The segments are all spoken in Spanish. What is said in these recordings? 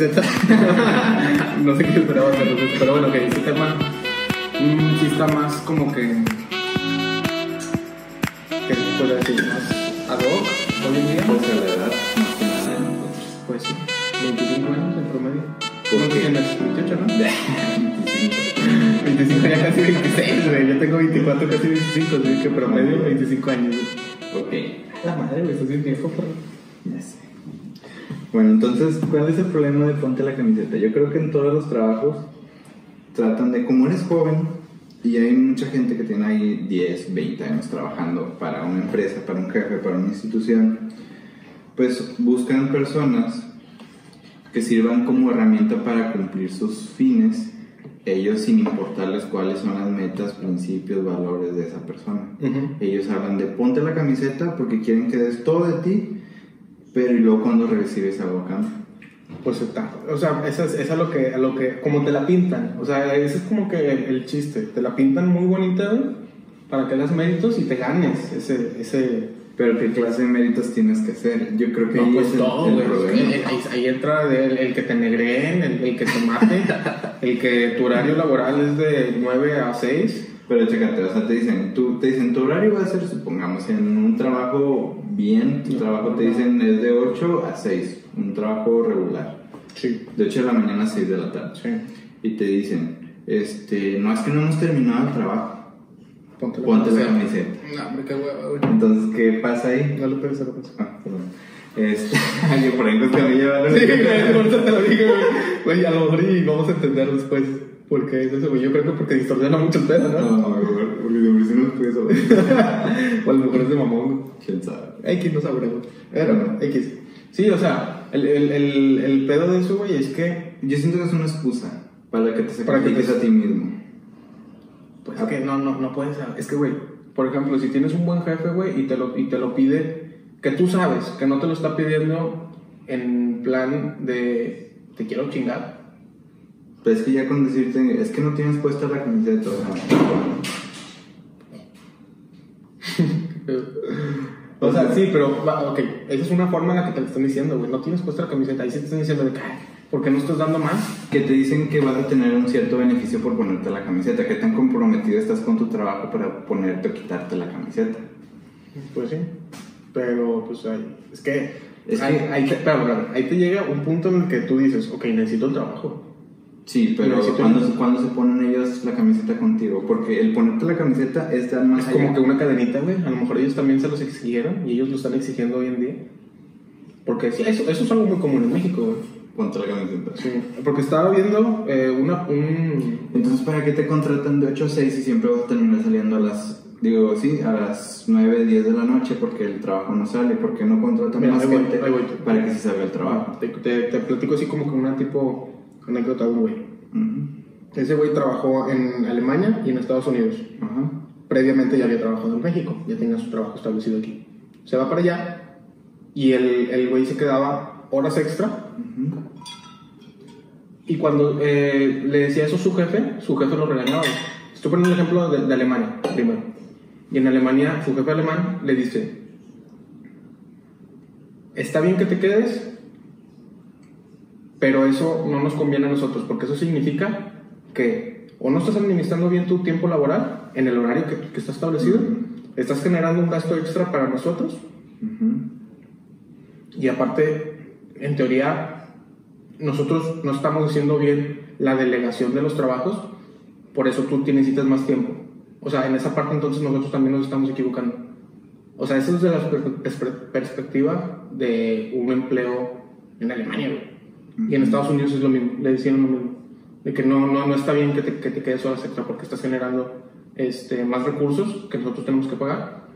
no sé qué esperaba hacer, pero bueno, que este tema sí está más como que. ¿Qué se puede decir? Más ad hoc hoy en día. Pues la edad, más que nada. Pues sí, 25 años en promedio. ¿Por ¿No qué? tienes 28, no? 25. 25 ya casi 26, güey. Yo tengo 24, casi 25, así que promedio 25 años, güey. Ok, La madre, güey, estás bien viejo, pero. ya sé. Bueno, entonces, ¿cuál es el problema de ponte la camiseta? Yo creo que en todos los trabajos tratan de, como eres joven y hay mucha gente que tiene ahí 10, 20 años trabajando para una empresa, para un jefe, para una institución, pues buscan personas que sirvan como herramienta para cumplir sus fines, ellos sin importarles cuáles son las metas, principios, valores de esa persona. Ellos hablan de ponte la camiseta porque quieren que des todo de ti, pero y luego cuando recibes algo a cambio. Pues está. O sea, eso es, eso es lo que, a lo que, como te la pintan. O sea, ese es como que el, el chiste. Te la pintan muy bonita para que hagas méritos y te ganes ese, ese, Pero qué clase de méritos tienes que hacer. Yo creo que No, ahí pues es el, todo, el problema. Ahí, ahí- ahí entra el, el que te negreen, el, el que te mate, el que tu horario laboral es de 9 a 6. Pero chécate, o sea, te dicen, tú, te dicen, tu horario va a ser, supongamos, en un trabajo bien, tu trabajo te dicen es de 8 a 6, un trabajo regular, Sí, de 8 de la mañana a 6 de la tarde. sí. Y te dicen, este, no es que no hemos terminado el trabajo, Ponte la ponte la camiseta. No, hombre, qué hueva, güey. Entonces, ¿qué pasa ahí? No lo pensé, lo pensé. Ah, perdón. Este, yo por ahí pues que me llevan. Sí, güey, por eso te lo dije, güey. A lo mejor y vamos a entender después por qué es eso, güey. Yo creo que porque distorsiona mucho el pedo, ¿no? No, güey, porque siempre si no puedes saber. O a lo mejor es de mamón. ¿Quién sabe? X no güey. Pero X. Sí, o sea, el, el, el, el pedo de eso, güey, es que. Yo siento que es una excusa para que te sacrifiques te- a ti mismo. Pues es que no, no, no puedes. Es que, güey, por ejemplo, si tienes un buen jefe, güey, y, te lo, y te lo pide, que tú sabes que no te lo está pidiendo en plan de te quiero chingar. Pero es que ya con decirte, es que no tienes puesta la camiseta, o sea, O sea, sí, pero, va, ok, esa es una forma en la que te lo están diciendo, güey. No tienes puesta la camiseta. Ahí sí te están diciendo de que, "Ay, ¿por qué no estás dando más? que te dicen que vas a tener un cierto beneficio por ponerte la camiseta, que tan comprometido estás con tu trabajo para ponerte o quitarte la camiseta. Pues sí. Pero, pues, ahí, es que. Es ahí, que- ahí te, espérame. ahí te llega un punto en el que tú dices, ok, necesito el trabajo. Sí, pero Necesito- ¿cuándo, se- ponen ellos la camiseta contigo? Porque el ponerte la camiseta es dar más Es como allá. que una cadenita, güey. A lo mejor ellos también se los exigieron y ellos lo están exigiendo hoy en día. Porque sí, eso, eso es algo muy común en México, güey. Ponte la camiseta. Sí, porque estaba viendo eh, una, un... Entonces, ¿para qué te contratan de 8 a 6 y siempre vas a terminar saliendo a las, digo, sí, a las 9, 10 de la noche porque el trabajo no sale? ¿Por qué no contratan Mira, más voy, gente para que se salga el trabajo? Te, te, te platico así como que una tipo anécdota de un güey. Ujú. Ese güey trabajó en Alemania y en Estados Unidos. Ajá. Previamente ya había trabajado en México, ya tenía su trabajo establecido aquí. Se va para allá y el el güey se quedaba horas extra Ujú. Y cuando eh, le decía eso a su jefe, su jefe lo regañaba. Estoy poniendo el ejemplo de, de Alemania primero. Y en Alemania, su jefe alemán le dice: Está bien que te quedes, pero eso no nos conviene a nosotros, porque eso significa que o no estás administrando bien tu tiempo laboral en el horario que, que está establecido, estás generando un gasto extra para nosotros, y aparte, en teoría, nosotros no estamos haciendo bien la delegación de los trabajos, por eso tú necesitas más tiempo. O sea, en esa parte entonces nosotros también nos estamos equivocando. O sea, eso es de la per- perspe- perspectiva de un empleo en Alemania, güey. Y en Estados Unidos es lo mismo, le decían lo mismo. De que no, no, no está bien que te, que te quedes horas extra porque estás generando este, más recursos que nosotros tenemos que pagar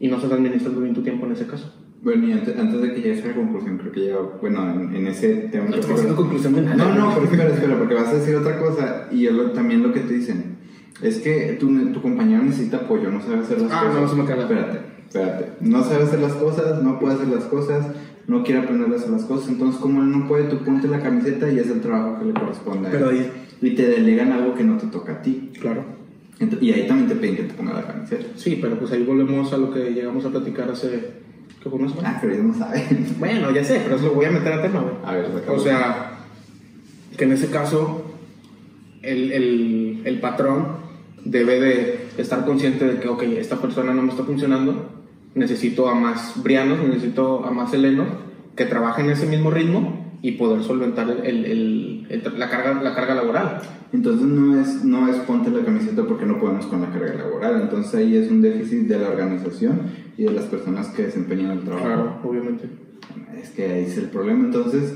y no estás administrando bien tu tiempo en ese caso. Bueno, y antes, antes de que llegues a la conclusión, creo que ya, bueno, en, en ese tema... No haciendo conclusión de nada. No, no, pero espera, espera, porque vas a decir otra cosa y lo- también lo que te dicen. Es que tu, tu compañero necesita apoyo, no sabe hacer las Ah, cosas. no, se me cae la- Espérate, espérate. No sabe hacer las cosas, no puede hacer las cosas, no quiere aprender a hacer las cosas. Entonces, como él no puede, tú ponte la camiseta y es el trabajo que le corresponde a él. Pero ahí- Y te delegan algo que no te toca a ti. Claro. Y ahí también te piden que te ponga la camiseta. Sí, pero pues ahí volvemos a lo que llegamos a platicar hace ¿Qué fue? Ah, pero ellos no saben. Bueno, ya sé, pero eso lo voy a meter a tema, güey. A ver, O sea, que en ese caso el, el, el patrón debe de estar consciente de que, ok, esta persona no me está funcionando, necesito a más brianos, necesito a más helenos que trabajen en ese mismo ritmo y poder solventar el, el- el- la, carga, la carga laboral. Entonces no es, no es ponte la camiseta porque no podemos con la carga laboral. Entonces ahí es un déficit de la organización y de las personas que desempeñan el trabajo. Claro, obviamente. Es que ahí es el problema. Entonces,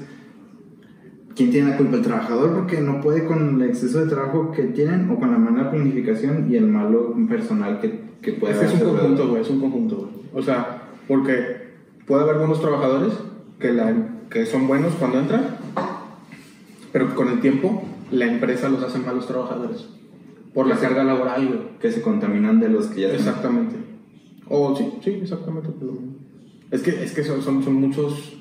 ¿quién tiene la culpa? ¿El trabajador porque no puede con el exceso de trabajo que tienen o con la mala planificación y el malo personal que, que puede Es que es un haber conjunto, güey, es un conjunto, güey. O sea, porque puede haber buenos trabajadores que, la, que son buenos cuando entran, pero con el tiempo la empresa los hace malos trabajadores. Por la carga laboral, güey. Que se contaminan de los que ya están. Exactamente. O sí, sí, exactamente. Es que, es que son, son, son muchos,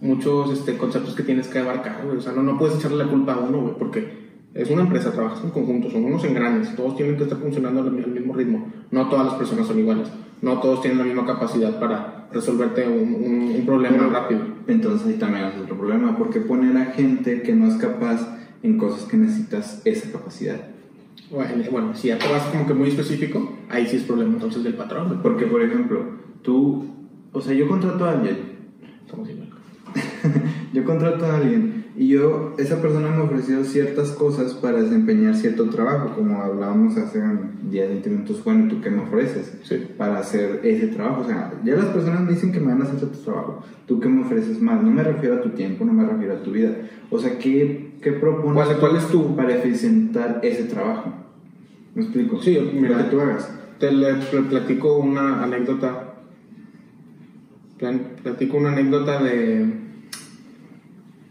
muchos este, conceptos que tienes que abarcar, güey. O sea, no, no puedes echarle la culpa a uno, güey, porque es una empresa, trabajas en conjunto, son unos engranes, todos tienen que estar funcionando al, al mismo ritmo. No todas las personas son iguales, no todos tienen la misma capacidad para resolverte un, un- un problema Pero- rápido. Entonces ahí también es otro problema. porque poner a gente que no es capaz en cosas que necesitas esa capacidad? Bueno, bueno, si ya te vas como que muy específico, ahí sí es problema entonces del patrón. Porque, por ejemplo, tú, o sea, yo contrato a alguien Estamos igual. Yo contrato a alguien y yo, esa persona me ofreció ciertas cosas para desempeñar cierto trabajo, como hablábamos hace 10, 20 minutos, bueno, ¿tú qué me ofreces? Sí. Para hacer ese trabajo. O sea, ya las personas me dicen que me van a hacer cierto trabajo. ¿Tú qué me ofreces más? No me refiero a tu tiempo, no me refiero a tu vida. O sea, ¿qué, qué propones ¿Cuál- cuál es tu- para eficientar ese trabajo? ¿Me explico? Sí, mira. Lo que tú hagas. Te le, platico una anécdota. Platico una anécdota de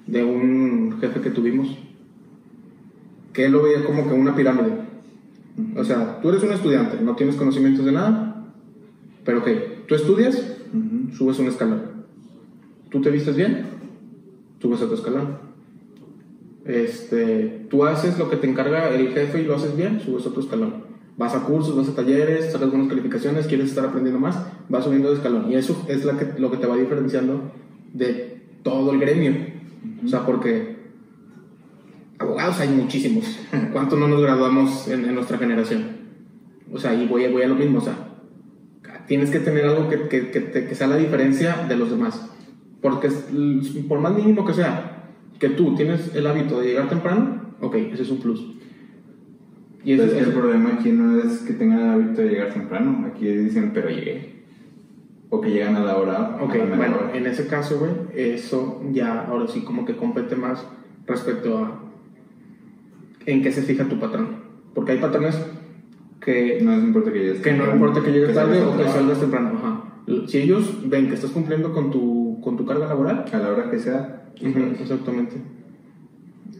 de un jefe que tuvimos que él lo veía como que una pirámide. O sea, tú eres un estudiante, no tienes conocimientos de nada, pero ok, tú estudias, Ujú. subes un escalón. Tú te vistes bien, subes otro escalón. Este, tú haces lo que te encarga el jefe y lo haces bien, subes otro escalón. Vas a cursos, vas a talleres, sacas buenas calificaciones, quieres estar aprendiendo más, vas subiendo de escalón. Y eso es la que, lo que te va diferenciando de todo el gremio. O sea, porque abogados hay muchísimos. ¿Cuántos no nos graduamos en, en nuestra generación? O sea, y voy, a- voy a lo mismo, o sea, tienes que tener algo que, que, que, sea la diferencia de los demás. Porque es- por más mínimo que sea, que tú tienes el hábito de llegar temprano, ok, ese es un plus. Y ese, Entonces, el problema aquí no es que tengan el hábito de llegar temprano. Aquí dicen, pero llegué. O que llegan a la hora. ok, la bueno, hora. en ese caso, güey, eso ya ahora sí como que compete más respecto a en qué se fija tu patrón. Porque hay patrones que No les importa que llegues que no importa que llegues tarde o que salgas temprano. Ajá. Si ellos ven que estás cumpliendo con tu, con tu carga laboral, A la hora que sea. exactamente.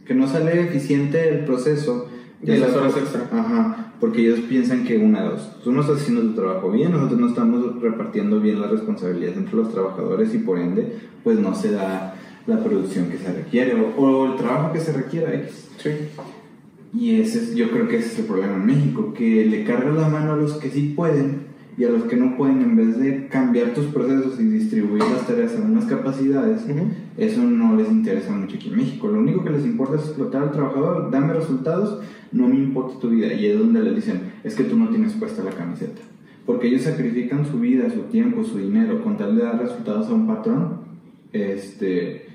Que no sale eficiente el proceso. De ya las horas extra. Ajá. Porque ellos piensan que una, dos. Tú no estás haciendo tu trabajo bien, nosotros no estamos repartiendo bien las responsabilidades entre los trabajadores y por ende, pues no se da la producción que se requiere o, o el trabajo que se requiera. X. Sí. Y ese es, yo creo que ese es el problema en México, que le cargas la mano a los que sí pueden y a los que no pueden, en vez de cambiar tus procesos y distribuir las tareas según las capacidades, Ujú. eso no les interesa mucho aquí en México. Lo único que les importa es explotar al trabajador, dame resultados, no me importa tu vida. Y es donde les dicen, es que tú no tienes puesta la camiseta. Porque ellos sacrifican su vida, su tiempo, su dinero, con tal de dar resultados a un patrón. Este,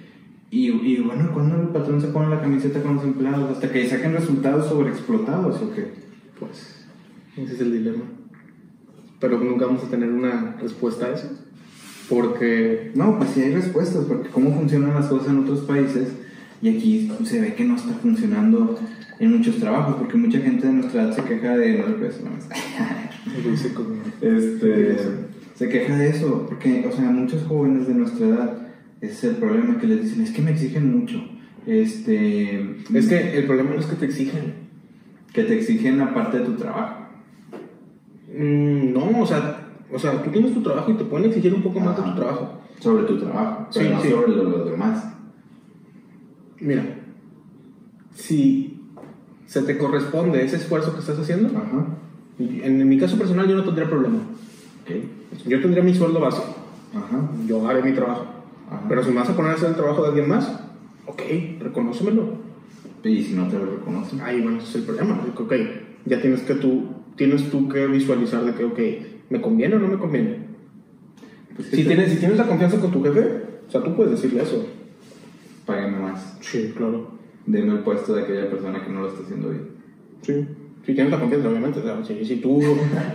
y, y bueno, cuando el patrón se pone la camiseta con los empleados? Hasta que saquen resultados sobreexplotados o qué? Pues ese es el dilema. Pero nunca vamos a tener una respuesta a eso. Porque No, pues sí hay respuestas, porque cómo funcionan las cosas en otros países y aquí se ve que no está funcionando en muchos trabajos, porque mucha gente de nuestra edad se queja de... No, pues, no, este, se queja de eso, porque, o sea, muchos jóvenes de nuestra edad, ese es el problema que les dicen, es que me exigen mucho. Este, Es que el problema no es que te exigen. que te exigen aparte de tu trabajo. Mm, no, o sea, o sea, tú tienes tu trabajo y te pueden exigir un poco más de tu trabajo. Sobre tu trabajo, pero Sí, no sí. sobre lo, lo demás. Mira, si se te corresponde ese esfuerzo que estás haciendo, Ajá. en, en mi caso personal yo no tendría problema. Ok. Yo tendría mi sueldo base. Ajá. Yo haré mi trabajo. Pero si me vas a poner a hacer el trabajo de alguien más, ok, reconócemelo. Y si no te lo reconocen. Ahí, bueno, ese es el problema. Ok, ya tienes que tú, tienes tú que visualizar de que, ok, ¿me conviene o no me conviene? Pues Si tienes, si tienes la confianza con tu jefe, o sea, tú puedes decirle eso. Págame más. Sí, claro. Deme el puesto de aquella persona que no lo está haciendo bien. Sí. Si tienes la confianza, obviamente. O sea, si, si tú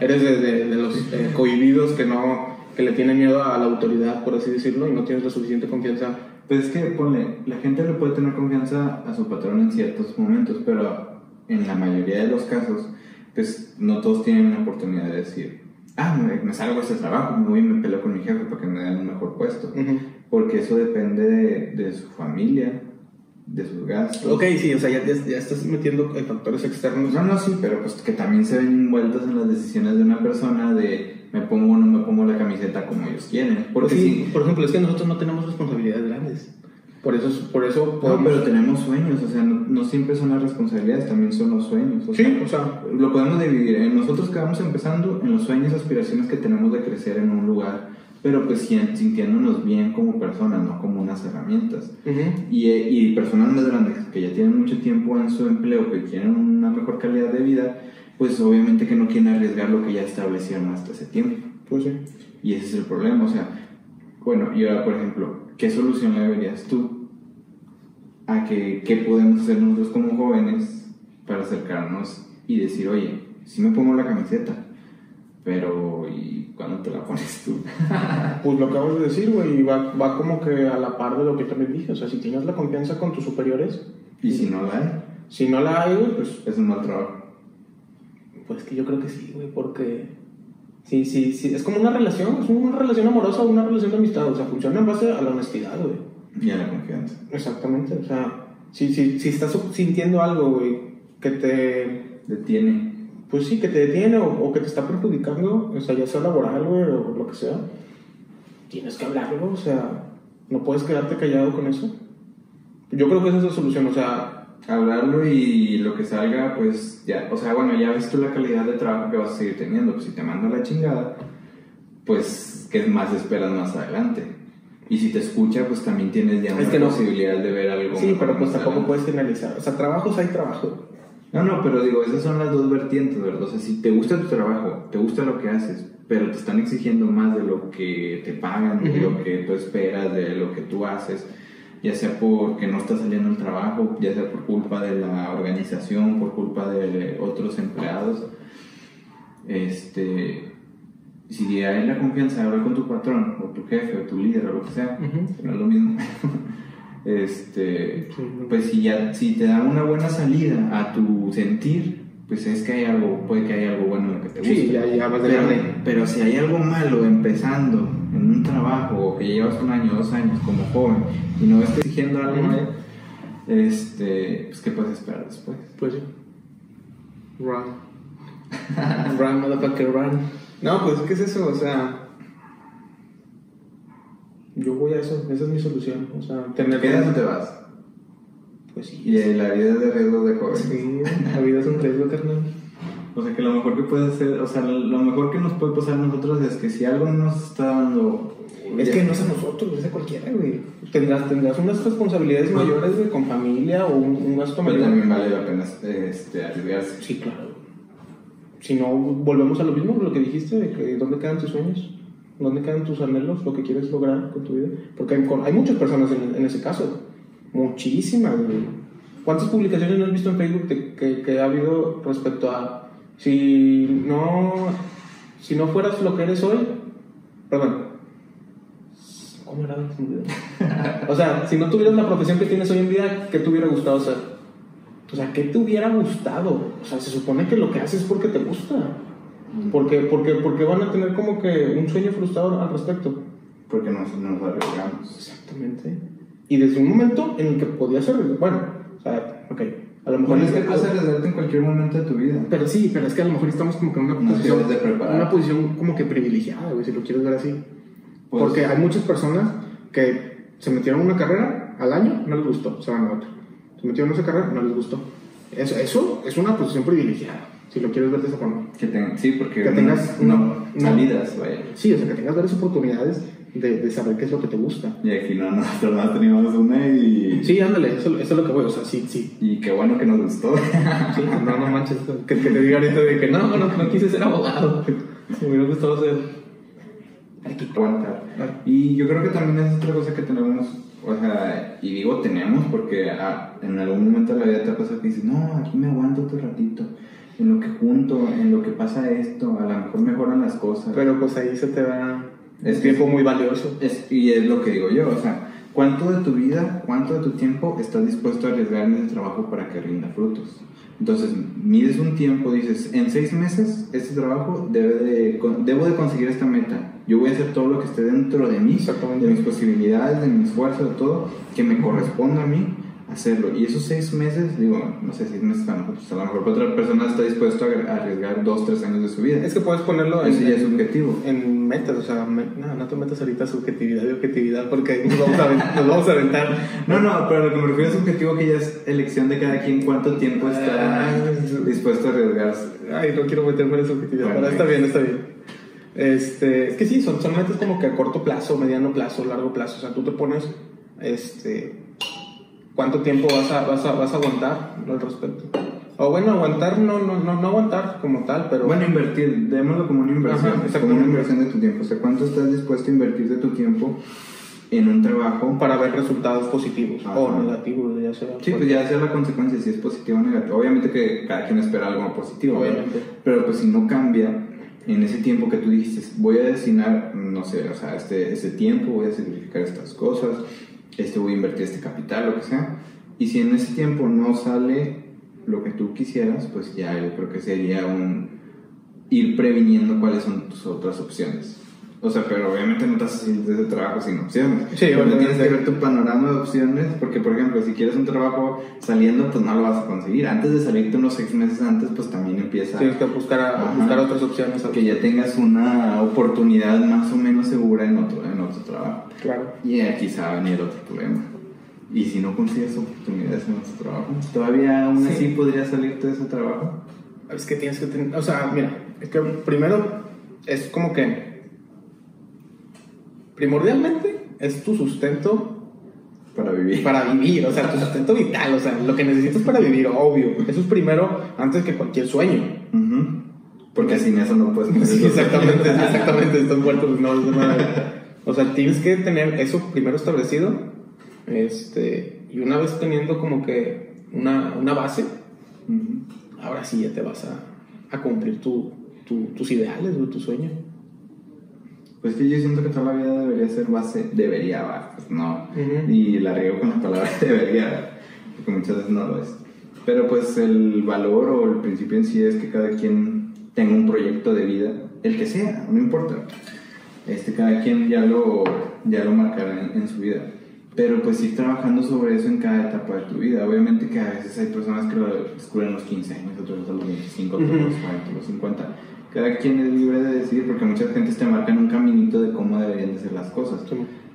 eres de, de- de los eh, cohibidos que no que le tienen miedo a la autoridad, por así decirlo, y no tienes la suficiente confianza. Pues es que, ponle, la gente le puede tener confianza a su patrón en ciertos momentos, pero en la mayoría de los casos, pues no todos tienen la oportunidad de decir, ah, me, me salgo de este trabajo, me voy y me peleo con mi jefe para que me den un mejor puesto. Porque eso depende de, de su familia, de sus gastos. Ok, sí, o sea, ya, ya- estás metiendo factores externos. No, no, sí, pero pues que también se ven envueltos en las decisiones de una persona de me pongo o no me pongo la camiseta como ellos quieren. Porque sí, sí, por ejemplo, es que nosotros no tenemos responsabilidades grandes. Por eso, por eso no, podemos- pero tenemos sueños, o sea, no, no siempre son las responsabilidades, también son los sueños. O Sí, sea, o sea, lo podemos dividir en nosotros que vamos empezando, en los sueños, aspiraciones que tenemos de crecer en un lugar, pero pues sintiéndonos bien como personas, no como unas herramientas. ujú. Y, eh, y personas más grandes que ya tienen mucho tiempo en su empleo, que quieren una mejor calidad de vida, pues obviamente que no quieren arriesgar lo que ya establecieron hasta ese tiempo. pues sí. Y ese es el problema, o sea, bueno, y ahora por ejemplo, ¿qué solución le verías tú a que qué podemos hacer nosotros como jóvenes para acercarnos y decir, oye, sí me pongo la camiseta, pero ¿y cuándo te la pones tú? Pues lo acabas de decir, güey, va, va como que a la par de lo que también dije. O sea, si tienes la confianza con tus superiores, Y si no la hay, si no la hay, güey, pues, es un mal trabajo. pues que yo creo que sí, güey, porque sí, sí, sí, es como una relación, es una relación amorosa o una relación de amistad. O sea, funciona en base a la honestidad, güey. Y a la confianza. Exactamente, o sea, si, si, si estás sintiendo algo, güey, que te, Detiene. pues sí, que te detiene o, o que te está perjudicando, o sea, ya sea laboral, güey, o lo que sea, tienes que hablarlo, o sea, no puedes quedarte callado con eso. Yo creo que esa es la solución, o sea, hablarlo y lo que salga, pues ya, o sea, bueno, ya ves tú la calidad de trabajo que vas a seguir teniendo. Pues si te manda la chingada, pues, ¿qué más esperas más adelante? Y si te escucha, pues también tienes ya Es una que no. posibilidad de ver algo. sí, pero pues tampoco puedes generalizar, o sea, trabajos hay trabajo. No, no, pero digo, esas son las dos vertientes, ¿verdad? O sea, si te gusta tu trabajo, te gusta lo que haces, pero te están exigiendo más de lo que te pagan, de Ujú. lo que tú esperas, de lo que tú haces, ya sea porque no está saliendo el trabajo, ya sea por culpa de la organización, por culpa de otros empleados. Este, si hay la confianza de hablar con tu patrón, o tu jefe, o tu líder, o lo que sea, que no es lo mismo. este, pues si ya si te da una buena salida a tu sentir, pues es que hay algo, puede que haya algo bueno en lo que te gusta. Sí, ya, ya vas pero, pero si hay algo malo empezando en un trabajo o que llevas un año, dos años como joven y no estás exigiendo algo mal, este, pues qué puedes esperar después. Pues sí. Run. run, motherfucker, run. No, pues, ¿qué es eso? O sea, yo voy a eso, esa es mi solución. O sea, ¿Te tener. quedas o te vas? Pues sí. Y la vida es de riesgo de joven. Sí, la vida es un riesgo, carnal. O sea que lo mejor que puede hacer, o sea, lo mejor que nos puede pasar a nosotros es que si algo no nos está dando... Es que no es a nosotros, es a cualquiera, güey. Tendrás, tendrás unas responsabilidades mayores, güey, con familia o un, un gasto Pero mayor. también vale la pena este, arriesgarse. Sí, claro. Si no, volvemos a lo mismo, lo que dijiste, de que dónde quedan tus sueños, dónde quedan tus anhelos, lo que quieres lograr con tu vida. Porque hay, hay muchas personas en, en ese caso, muchísimas. güey. ¿Cuántas publicaciones no has visto en Facebook de- que, que ha habido respecto a si no, si no fueras lo que eres hoy? Perdón. ¿Cómo era? O sea, si no tuvieras la profesión que tienes hoy en día, ¿qué te hubiera gustado ser? O sea, ¿qué te hubiera gustado? O sea, se supone que lo que haces es porque te gusta. Porque, porque, porque van a tener como que un sueño frustrado al respecto. Porque nos, nos arriesgamos. Exactamente. Y desde un momento en el que podías ser, bueno, o sea, ok, a lo mejor es que es puedes arriesgarte en cualquier momento de tu vida. pero sí, pero es que a lo mejor estamos como que en una posición, preparar. una posición como que privilegiada, güey, si lo quieres ver así. Pues- Porque hay muchas personas que se metieron una carrera al año, no les gustó, se van a otra. Se metieron en esa carrera, no les gustó. Eso, eso es una posición privilegiada, si lo quieres ver de esa forma. Que ten- sí, porque Que tengas no, una- salidas, vaya. Sí, o sea, que tengas varias oportunidades de, de saber qué es lo que te gusta. Y aquí no, nosotros más teníamos una y... Sí, ándale, eso, eso es lo que voy, o sea, sí, sí. Y qué bueno que nos gustó. Sí, no, no manches, que, que te diga ahorita de que no, no, no quise ser abogado. Me hubiera gustado ser aguantar. Y yo creo que también es otra cosa que tenemos, o sea, y digo tenemos porque ah, en algún momento de la vida te pasa que dices, no, aquí me aguanto otro ratito, en lo que junto, en lo que pasa esto, a lo mejor mejoran las cosas. Pero pues ahí se te da Es tiempo muy valioso. Es, y es lo que digo yo, o sea, ¿cuánto de tu vida, cuánto de tu tiempo estás dispuesto a arriesgar en ese trabajo para que rinda frutos? Entonces, mides un tiempo, dices, en seis meses este trabajo debe de, debo de conseguir esta meta. Yo voy a hacer todo lo que esté dentro de mí, de mis posibilidades, de mi esfuerzo, de todo, que me corresponda a mí hacerlo. Y esos seis meses, digo, no sé, seis meses a lo mejor, pues, a lo mejor otra persona está dispuesto a arriesgar dos, tres años de su vida. Es que puedes ponerlo en, Eso ya es subjetivo. en metas, o sea, me- no, no te metas ahorita subjetividad y objetividad porque nos vamos a, nos vamos a aventar. No, no, pero lo que me refiero es subjetivo que ya es elección de cada quien cuánto tiempo está dispuesto a arriesgarse. Ay, no quiero meterme en subjetividad, Bueno, pero está bien, está bien. Este, es que sí, son, son metas como que a corto plazo, mediano plazo, largo plazo. O sea, tú te pones, este, cuánto tiempo vas a, vas a, vas a aguantar al respecto. O bueno, aguantar, no, no, no, no aguantar como tal, pero Bueno, invertir, démoslo como una inversión, Ajá, como una inversión de tu tiempo. O sea, ¿cuánto estás dispuesto a invertir de tu tiempo en un trabajo? para ver resultados positivos Ajá. o negativos, ya sea. Sí, pues ya sea la consecuencia, si es positivo o negativo. Obviamente que cada quien espera algo positivo. Obviamente. pero pues si no cambia en ese tiempo que tú dijiste, voy a destinar, no sé, o sea, este, este tiempo, voy a sacrificar estas cosas, este voy a invertir este capital, lo que sea, y si en ese tiempo no sale lo que tú quisieras, pues ya yo creo que sería un ir previniendo cuáles son tus otras opciones. O sea, pero obviamente no te salir de ese trabajo sin opciones. Sí, obviamente. tienes que ver tu panorama de opciones, porque por ejemplo, si quieres un trabajo saliendo, pues no lo vas a conseguir. Antes de salirte unos seis meses antes, pues también empieza Tienes que buscar, a- Ajá. buscar otras opciones. que ya tengas una oportunidad más o menos segura en otro, en otro trabajo. Claro. Y aquí se va a venir otro problema. Y si no consigues oportunidades en otro trabajo, todavía aún Sí. así podrías salirte de ese trabajo. Es que tienes que tener, o sea, mira, es que primero es como que primordialmente es tu sustento Para vivir. para vivir, o sea, tu sustento vital, o sea, lo que necesitas para vivir, obvio. Eso es primero antes que cualquier sueño. Porque sin eso no puedes Sí, exactamente, exactamente, estás muerto, pues no, no, no. O sea, tienes que tener eso primero establecido, este, y una vez teniendo como que una, una base, ahora sí ya te vas a, a cumplir tu, tu- tus ideales o tu sueño. Pues que yo siento que toda la vida debería ser base, debería, va, pues no. Y la riego con la palabra debería, porque muchas veces no lo es. Pero pues el valor o el principio en sí es que cada quien tenga un proyecto de vida, el que sea, no importa. Este, cada quien ya lo, ya lo marcará en, en su vida. Pero pues ir trabajando sobre eso en cada etapa de tu vida. Obviamente que a veces hay personas que lo descubren a los 15 años, otros a los 25, otros a los Ujú. 40, a los 50. Cada quien es libre de decidir porque muchas gentes te marcan un caminito de cómo deberían de ser las cosas.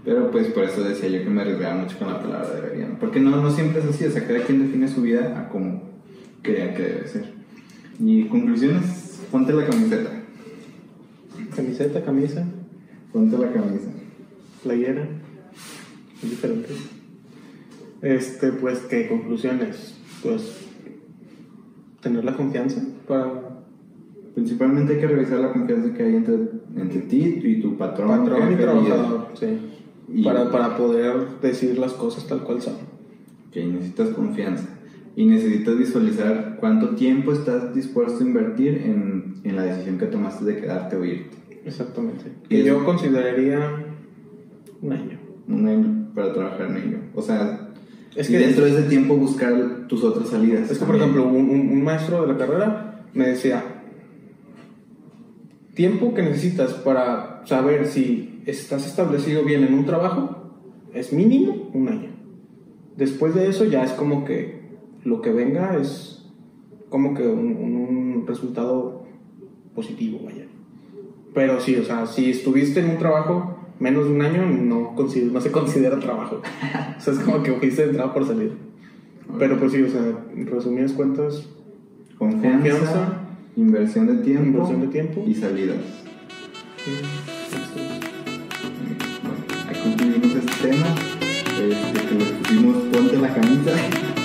Pero pues por eso decía yo que me arriesgaba mucho con la palabra deberían. Porque no, no siempre es así, o sea, cada quien define su vida a como crea que debe ser. Y conclusiones, ponte la camiseta. Camiseta, camisa, Ponte la camisa. playera, es diferente. Este, pues, ¿qué conclusiones? Pues, tener la confianza para Principalmente hay que revisar la confianza que hay entre, entre ti y tu patrón. patrón y trabajador, sí. Y- Para, para poder decir las cosas tal cual son. Que necesitas confianza. Y necesitas visualizar cuánto tiempo estás dispuesto a invertir en, en la decisión que tomaste de quedarte o irte. Exactamente. Y Que yo consideraría un año. Un año para trabajar en ello. O sea, Es y que- dentro de ese tiempo buscar tus otras salidas. Es que, por ejemplo, un, un- un maestro de la carrera me decía, tiempo que necesitas para saber si estás establecido bien en un trabajo es mínimo un año. Después de eso ya es como que lo que venga es como que un, un resultado positivo, vaya. Pero sí, o sea, si estuviste en un trabajo menos de un año, no, no se considera trabajo. o sea, es como que fuiste de entrada por salir. Pero pues sí, o sea, en resumidas cuentas, Confianza, confianza, inversión de tiempo, inversión de tiempo. y salidas. sí, sí, sí. incluimos este tema, este, que lo pusimos ponte la camisa.